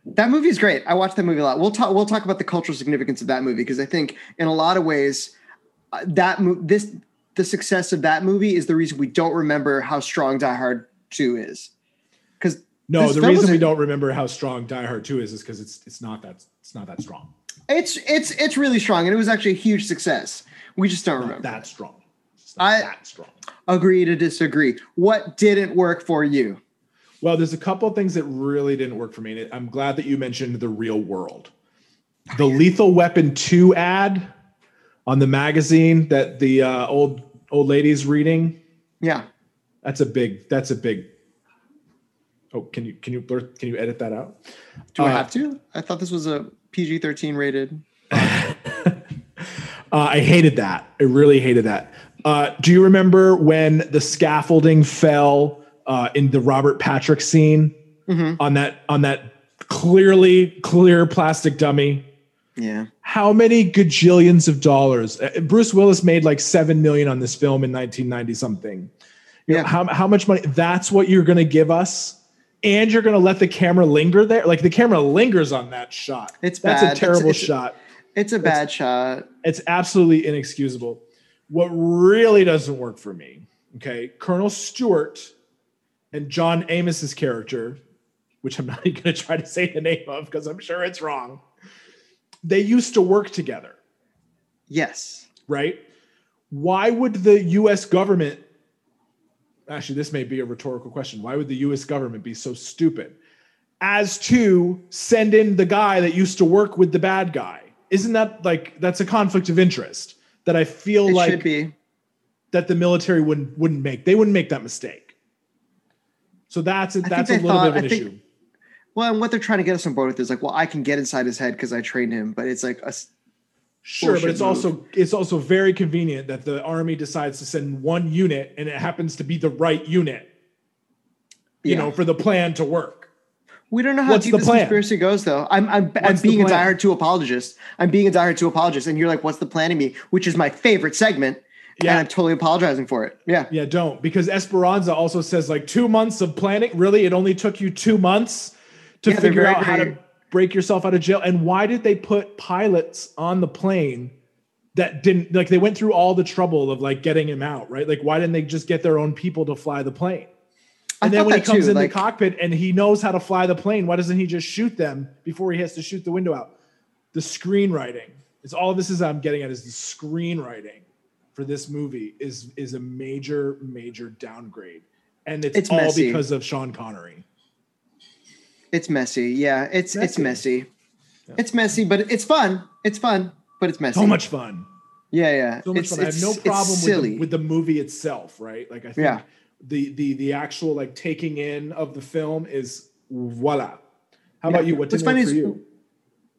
That movie is great. I watched that movie a lot. We'll talk. We'll talk about the cultural significance of that movie because I think in a lot of ways, uh, that mo- this the success of that movie is the reason we don't remember how strong Die Hard Two is. Because No, the reason we don't remember how strong Die Hard 2 is is because it's it's not that it's not that strong. it's it's it's really strong and it was actually a huge success. We just don't remember. that strong. I- that strong. Agree to disagree. What didn't work for you? Well, there's a couple of things that really didn't work for me. and I'm glad that you mentioned the real world. The Lethal Weapon 2 ad on the magazine that the uh, old old lady's reading. Yeah. That's a big. That's a big. Oh, can you can you blur, can you edit that out? Do I Uh, have to? I thought this was a PG thirteen rated. Uh, I hated that. I really hated that. Uh, do you remember when the scaffolding fell uh, in the Robert Patrick scene Mhm. on that on that clearly clear plastic dummy? Yeah. How many gajillions of dollars? Uh, Bruce Willis made like seven million on this film in 1990 something. You know, Yeah. how how much money? That's what you're going to give us, and you're going to let the camera linger there. Like the camera lingers on that shot. It's that's bad. a terrible It's- it's- shot. It's a bad shot. It's absolutely inexcusable. What really doesn't work for me, okay, Colonel Stuart and John Amos's character, which I'm not even going to try to say the name of because I'm sure it's wrong. They used to work together, Yes. right? Why would the US government actually this may be a rhetorical question. Why would the US government be so stupid as to send in the guy that used to work with the bad guy? Isn't that like that's a conflict of interest that I feel It like should be. that the military wouldn't wouldn't make. They wouldn't make that mistake. So that's a, that's a little thought- bit of an think- issue. Well, and what they're trying to get us on board with is like, well, I can get inside his head because I trained him, but it's like a Sure, but it's move. also it's also very convenient that the army decides to send one unit and it happens to be the right unit, you yeah. know, for the plan to work. We don't know how What's deep the this plan? conspiracy goes, though. I'm I'm, I'm being a diehard two apologist. I'm being a diehard two apologist, and you're like, "What's the plan to me?" Which is my favorite segment, Yeah. and I'm totally apologizing for it. Yeah, Yeah, don't because Esperanza also says like two months of planning. Really, it only took you two months to Yeah, figure out how to break yourself out of jail. And why did they put pilots on the plane that didn't like they went through all the trouble of like getting him out, right? Like why didn't they just get their own people to fly the plane? I And then when he comes too, in like- the cockpit and he knows how to fly the plane, why doesn't he just shoot them before he has to shoot the window out? The screenwriting. It's all this is I'm getting at is the screenwriting for this movie is is a major major downgrade, and it's, It's all messy. because of Sean Connery. it's messy. Yeah, it's it's Messy. messy. It's messy, but it's fun. It's fun, but it's messy. So much fun. Yeah, yeah. So much it's, fun. I have no problem with silly. the, with the movie itself, right? Like I think Yeah. The the the actual like taking in of the film is voila. How Yeah. about you? What What's didn't work funny for is- you?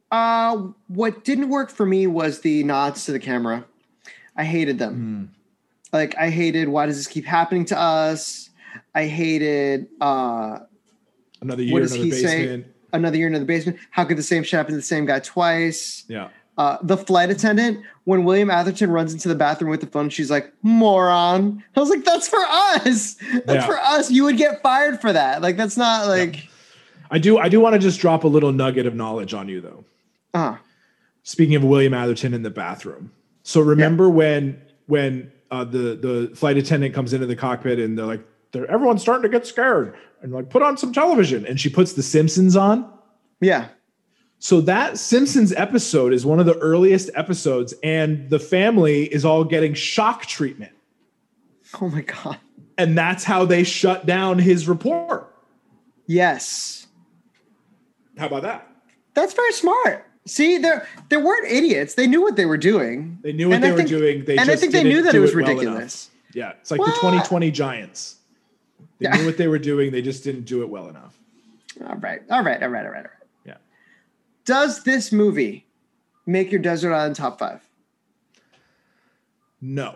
Uh, what didn't work for me was the nods to the camera. I hated them. Like I hated why does this keep happening to us? I hated uh Another year, what does another he say? basement. another year in the basement. How could the same shit happen to the same guy twice? Yeah. Uh, the flight attendant, when William Atherton runs into the bathroom with the phone, she's like, moron. I was like, that's for us. That's Yeah. for us. You would get fired for that. Like, that's not like, I do I do want to just drop a little nugget of knowledge on you though. uh, Speaking of William Atherton in the bathroom. So remember when when uh, the the flight attendant comes into the cockpit and they're like they're, everyone's starting to get scared and like put on some television and she puts the Simpsons on. yeah. So that Simpsons episode is one of the earliest episodes and the family is all getting shock treatment. Oh my God. And that's how they shut down his report. Yes. How about that? That's very smart. See, they're they weren't idiots. They knew what they were doing. They knew what And they I were think- doing. They and I think they knew that it was well enough. ridiculous. Yeah, it's like What? the 2020 Giants. They Yeah. knew what they were doing. They just didn't do it well enough. All right. All right. All right. All right. All right. Does this movie make your Desert Island top five? No,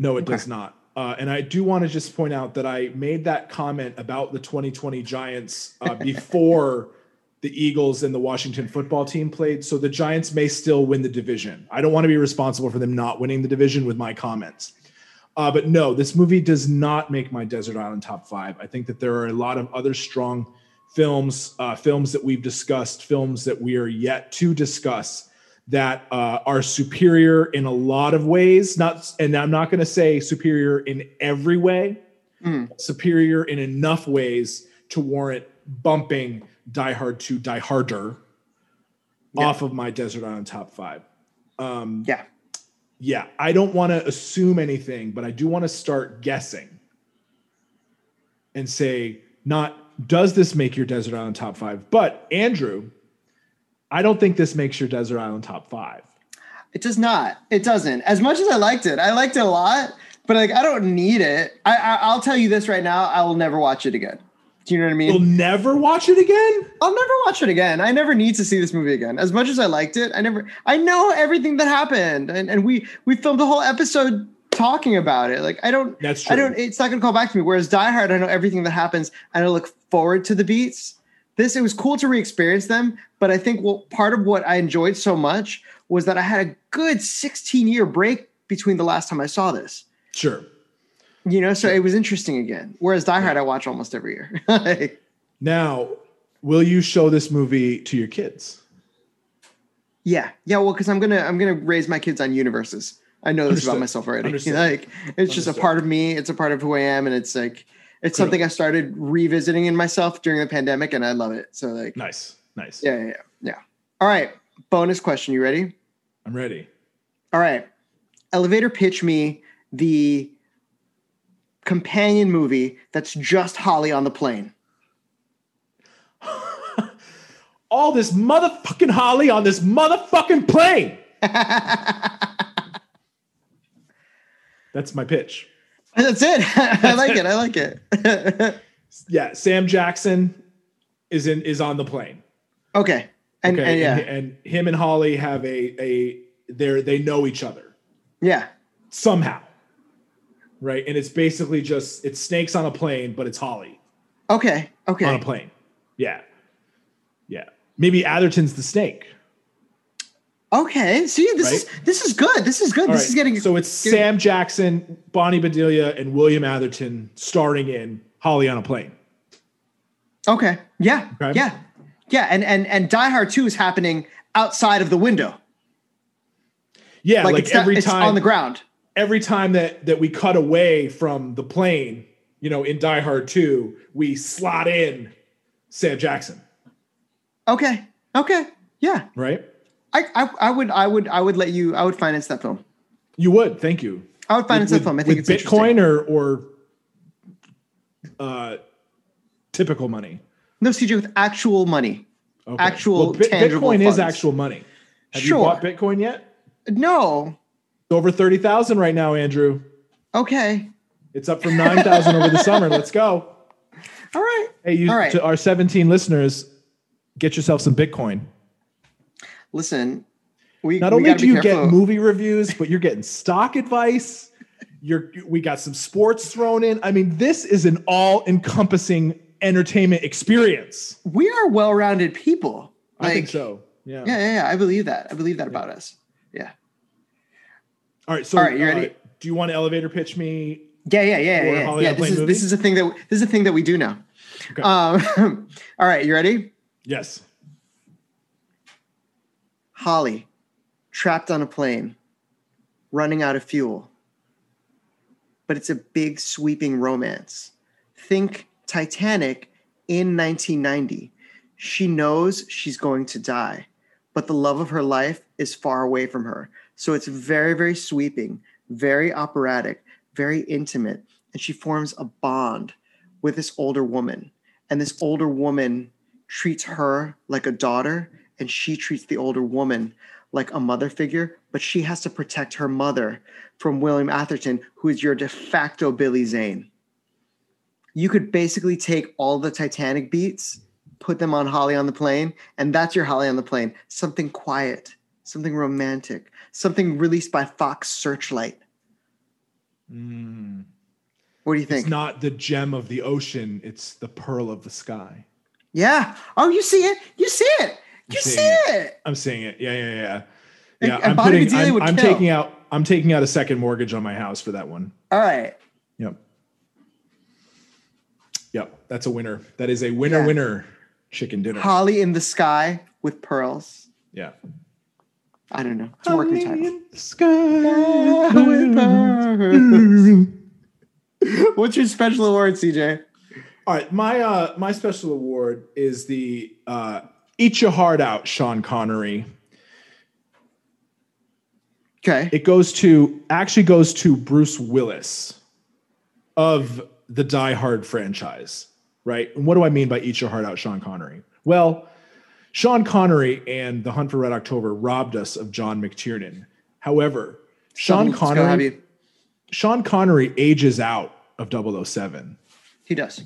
no, it does not. Uh, and I do want to just point out that I made that comment about the 2020 Giants uh, before the Eagles and the Washington football team played. So the Giants may still win the division. I don't want to be responsible for them not winning the division with my comments. Uh, but no, this movie does not make my Desert Island top five. I think that there are a lot of other strong films, uh, films that we've discussed, films that we are yet to discuss that uh, are superior in a lot of ways. Not, and I'm not going to say superior in every way, Mm. superior in enough ways to warrant bumping Die Hard 2 Die Harder Yeah. off of my Desert Island top five. Um, Yeah. yeah, I don't want to assume anything, but I do want to start guessing and say, not does this make your Desert Island top five? But Andrew, I don't think this makes your Desert Island top five. It does not. It doesn't. As much as I liked it, I liked it a lot, but like I don't need it. I, I I'll tell you this right now. I will never watch it again. Do you know what I mean? You'll never watch it again? I'll never watch it again. I never need to see this movie again. As much as I liked it, I never. I know everything that happened, and and we we filmed a whole episode talking about it. Like I don't. That's true. I don't. It's not going to call back to me. Whereas Die Hard, I know everything that happens, and I look forward to the beats. This it was cool to re-experience them, but I think what part of what I enjoyed so much was that I had a good 16 year break between the last time I saw this. Sure. You know, so it was interesting again. Whereas Die Hard, I watch almost every year. Now, will you show this movie to your kids? Yeah, yeah. Well, because I'm gonna I'm gonna raise my kids on universes. I know this about myself already. Understood. Like it's just a part of me. It's a part of who I am, and it's like it's Cool. something I started revisiting in myself during the pandemic, and I love it. So like, Nice. Nice. yeah, yeah, yeah, yeah. All right. Bonus question. You ready? I'm ready. All right. Elevator pitch me the companion movie that's just Holly on the plane. All this motherfucking Holly on this motherfucking plane. That's my pitch. That's it. I like it. I like it. Yeah, Sam Jackson is in is on the plane. okay. And, Okay, and yeah, and, and him and Holly have a a they they know each other yeah. somehow, right? And it's basically just it's snakes on a plane, but it's Holly Okay. Okay. on a plane. Yeah, yeah. Maybe Atherton's the snake. Okay. See, this is this is good. This is good. All this right, is getting so it's getting- Sam Jackson, Bonnie Bedelia, and William Atherton starring in Holly on a plane. okay. Yeah. Okay. Yeah. Yeah. And and and Die Hard 2 is happening outside of the window. Yeah, like, it's not- every it's time on the ground. every time that that we cut away from the plane, you know, in Die Hard 2, we slot in Sam Jackson, Okay. Okay. Yeah. right? I, I I would I would I would let you I would finance that film. You would, thank you. I would finance with, that film. I think with it's Bitcoin or or uh typical money. No, CJ, with actual money. Okay. Actual Bi- tangible Bitcoin is actual money. Have Sure. you bought Bitcoin yet? No. It's over 30,000 right now, Andrew. Okay. It's up from 9,000 over the summer. Let's go. All right. Hey, you All right. to our 17 listeners, get yourself some Bitcoin. Listen, we Not we only do you careful. get movie reviews, but you're getting stock advice. You're we got some sports thrown in. I mean, this is an all-encompassing entertainment experience. we are well-rounded people. I think so. Yeah. Yeah, yeah, yeah. I believe that. I believe that about us. Yeah. All right. So, All right, you uh, ready? do you want to elevator pitch me? Yeah, yeah, yeah, yeah. Yeah. This is movie? this is a thing that this is a thing that we do now. Okay. Um, all right, you ready? Yes. Holly, trapped on a plane, running out of fuel. But it's a big sweeping romance. Think Titanic in 1990. She knows she's going to die, but the love of her life is far away from her. So it's very, very sweeping, very operatic, very intimate. And she forms a bond with this older woman. And this older woman treats her like a daughter, and she treats the older woman like a mother figure, but she has to protect her mother from William Atherton, who is your de facto Billy Zane. You could basically take all the Titanic beats, put them on Holly on the plane, and that's your Holly on the plane. Something quiet, something romantic, something released by Fox Searchlight. Mm. What do you think? It's not the gem of the ocean, it's the pearl of the sky. yeah. Oh, you see it? You see it? You see it? I'm seeing it. Yeah, yeah, yeah. Yeah, and I'm putting I'm, I'm taking out I'm taking out a second mortgage on my house for that one. All right. Yep. Yep. That's a winner. That is a winner Yeah. winner chicken dinner. Holly in the sky with pearls. yeah. I don't know. It's a working title. in the sky with pearls. What's your special award, CJ? All right, my uh my special award is the uh Eat Your Heart Out Sean Connery. Okay. It goes to actually goes to Bruce Willis of the Die Hard franchise, right? And what do I mean by Eat Your Heart Out Sean Connery? Well, Sean Connery and The Hunt for Red October robbed us of John McTiernan. However, Sean Connery. Sean Connery ages out of 007. He does.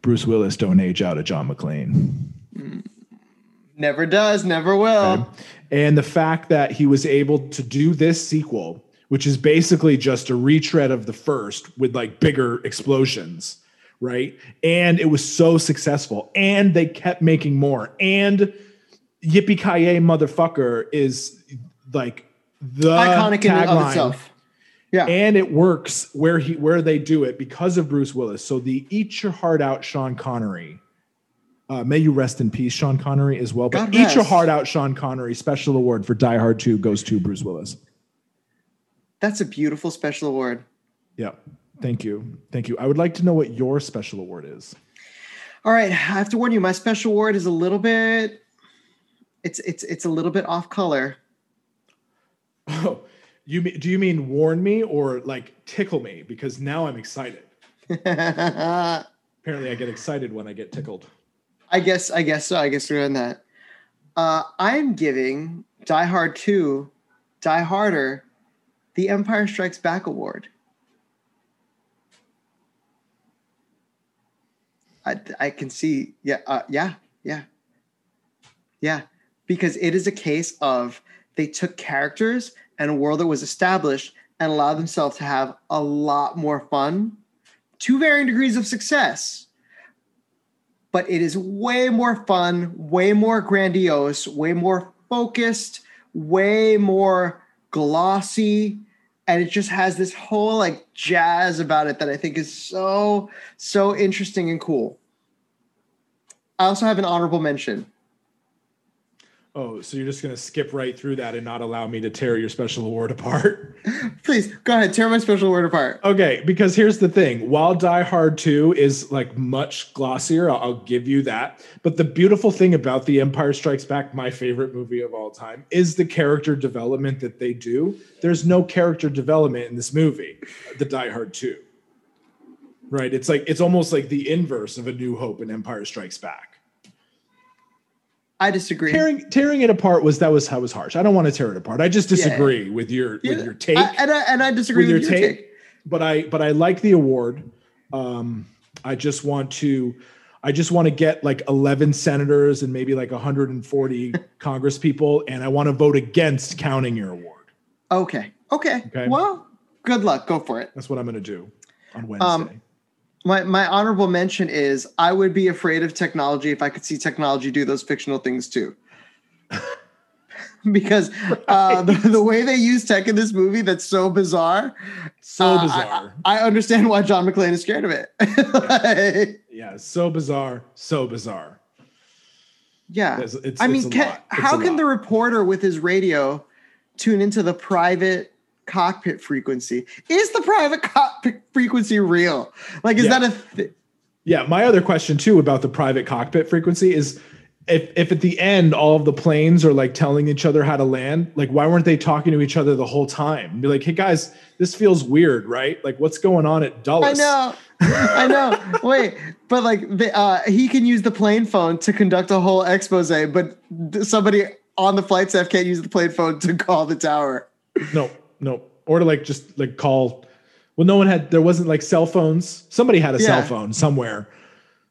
Bruce Willis don't age out of John McClane. Never does, never will. And the fact that he was able to do this sequel, which is basically just a retread of the first with like bigger explosions, right? And it was so successful, and they kept making more. And Yippee Ki motherfucker is like the Iconic in tagline. itself. Yeah. and it works where he where they do it because of Bruce Willis. So the Eat Your Heart Out Sean Connery. Uh, may you rest in peace, Sean Connery, as well. But God Eat Your. Heart Out, Sean Connery. Special award for Die Hard 2 goes to Bruce Willis. That's a beautiful special award. Yeah. Thank you. Thank you. I would like to know what your special award is. All right, I have to warn you, my special award is a little bit it's it's it's a little bit off color. Oh, you mean, do you mean warn me or like tickle me? Because now I'm excited. Apparently, I get excited when I get tickled. Guess I guess so. I guess we're on that. Uh, I'm giving Die Hard 2, Die Harder, the Empire Strikes Back award. I, I can see, yeah, uh, yeah, yeah, yeah, because it is a case of they took characters and a world that was established and allowed themselves to have a lot more fun to varying degrees of success. But it is way more fun, way more grandiose, way more focused, way more glossy. And it just has this whole like jazz about it that I think is so, so interesting and cool. I also have an honorable mention. Oh, so you're just going to skip right through that and not allow me to tear your special award apart? Please go ahead, tear my special award apart. Okay, because here's the thing. While Die Hard 2 is like much glossier, I'll, I'll give you that. But the beautiful thing about The Empire Strikes Back, my favorite movie of all time, is the character development that they do. There's no character development in this movie, the Die Hard 2. Right? It's like it's almost like the inverse of A New Hope and Empire Strikes Back. I disagree. Tearing tearing it apart was that was how was harsh. I don't want to tear it apart. I just disagree with your Yeah, with your take. I- and, I, and I disagree with with, your your take, take. but I but I like the award. Um, I just want to I just want to get like 11 senators and maybe like 140 Congress people, and I want to vote against counting your award. Okay. Okay. Okay. Well, good luck. Go for it. That's what I'm going to do on Wednesday. Um, My my honorable mention is I would be afraid of technology if I could see technology do those fictional things too. because uh, the, the way they use tech in this movie that's so bizarre. so uh, bizarre. I, understand why John McClane is scared of it. Like, yeah, so bizarre. So bizarre. yeah. It's, it's, I mean, can. How can the reporter with his radio tune into the private cockpit frequency? Is the private cockpit frequency real? Like, is Yeah. that a th- Yeah, my other question too about the private cockpit frequency is if if at the end all of the planes are like telling each other how to land, like why weren't they talking to each other the whole time? Be like, hey guys, this feels weird, right? Like what's going on at Dulles? I know. I know. Wait, but like the, uh, he can use the plane phone to conduct a whole expose, but somebody on the flight staff can't use the plane phone to call the tower. No, no. Or to like just like call. Well, no one had. There wasn't like cell phones. Somebody had a Yeah. cell phone somewhere.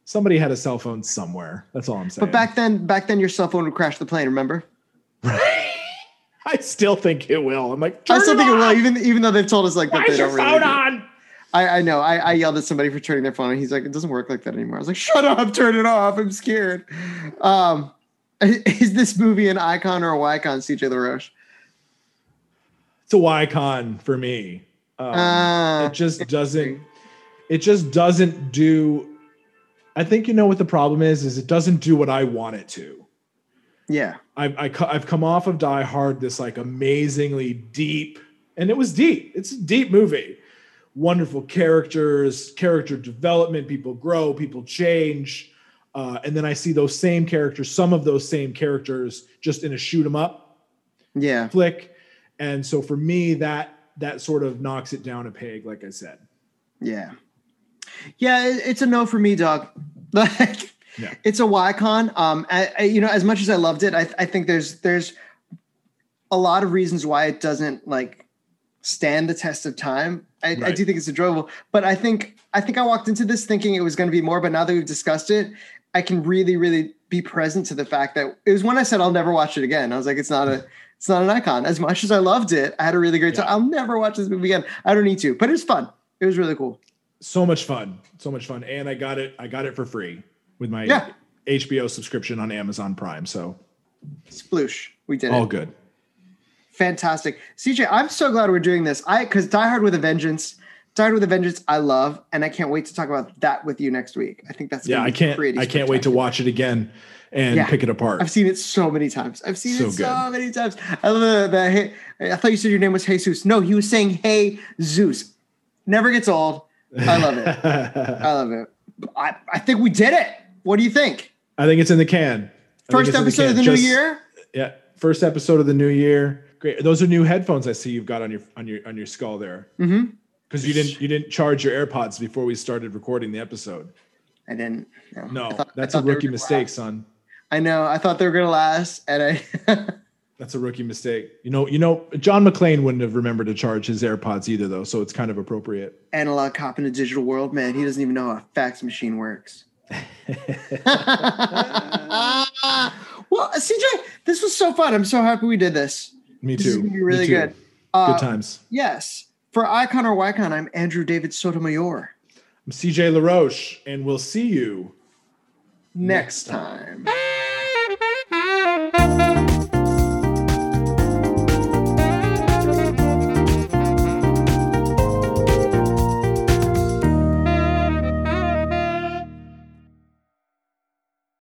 Somebody had a cell phone somewhere. That's all I'm saying. But back then, back then, your cell phone would crash the plane. Remember? I still think it will. I'm like, I still "Turn think it will, even even though they've told us like that Why they is your don't really. on? I, I know. I, I yelled at somebody for turning their phone, and he's like, "It doesn't work like that anymore." I was like, "Shut up! Turn it off! I'm scared." Um, is this movie an icon or a Y-con, CJ LaRoche? A Ycon for me. Um, Ah, it just doesn't. It just doesn't do. I think you know what the problem is. Is it doesn't do what I want it to. Yeah, I've I, I've come off of Die Hard, this like amazingly deep, and it was deep. It's a deep movie. Wonderful characters, character development. People grow, people change, uh, and then I see those same characters, some of those same characters, just in a shoot 'em up yeah, flick, and so for me, that that sort of knocks it down a peg. Like I said, yeah, yeah. It's a no for me, dog. Like, Yeah. it's a Y-con. Um, I, I, you know, as much as I loved it, I, I think there's there's a lot of reasons why it doesn't like stand the test of time. I, I do think it's enjoyable, but I think I think I walked into this thinking it was going to be more. But now that we've discussed it, I can really, really be present to the fact that it was when I said I'll never watch it again. I was like, it's not a, it's not an icon. As much as I loved it, I had a really great time. I'll never watch this movie again. I don't need to, but it's fun. It was really cool. so much fun, so much fun, and I got it. I got it for free with my Yeah. HBO subscription on Amazon Prime. So Sploosh, we did it. all it. good. Fantastic, CJ. I'm so glad we're doing this. I because Die Hard with a Vengeance, Hard with a Vengeance, I love, and I can't wait to talk about that with you next week. I think that's Yeah, I can't. I can't wait to watch it again and Yeah. pick it apart. I've seen it so many times. I've seen So it so many times. I love the, the hey, I thought you said your name was Jesus. No, he was saying Hey Zeus. Never gets old. I love it. I love it. I, I think we did it. What do you think? I think it's in the can. I First episode of can. the new year? Yeah, first episode of the new year. Great. Those are new headphones I see you've got on your on your on your skull there. Mm-hmm. Because you didn't you didn't charge your AirPods before we started recording the episode. I didn't. No, I thought- that's a thought they were rookie mistake, last. son. I know. I thought they were gonna last, and I That's a rookie mistake. You know, you know, John McClane wouldn't have remembered to charge his AirPods either, though. So it's kind of appropriate. analog cop in a digital world, man. He doesn't even know how a fax machine works. well, CJ, this was so fun. I'm so happy we did this. Me too. This is gonna be really too. good. Uh, Good times. Yes. For Icon or Wycon, I'm Andrew David Sotomayor. I'm CJ LaRoche, and we'll see you Next time.